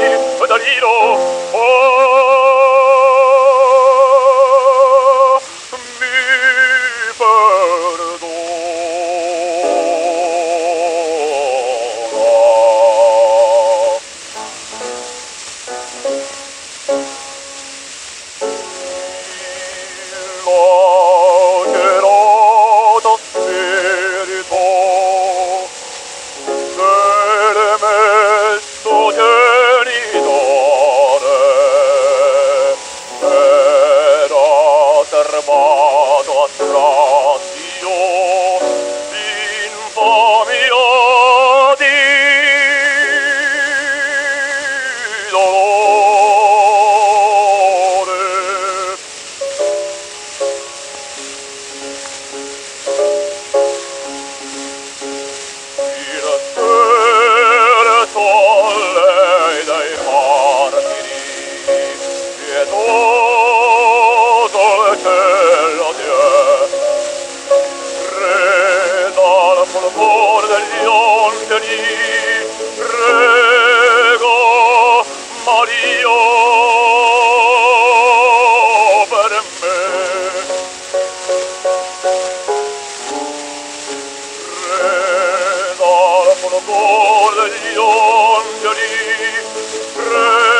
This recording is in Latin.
이 바다리로 ontri prego mario per me. Lord, the Lord, the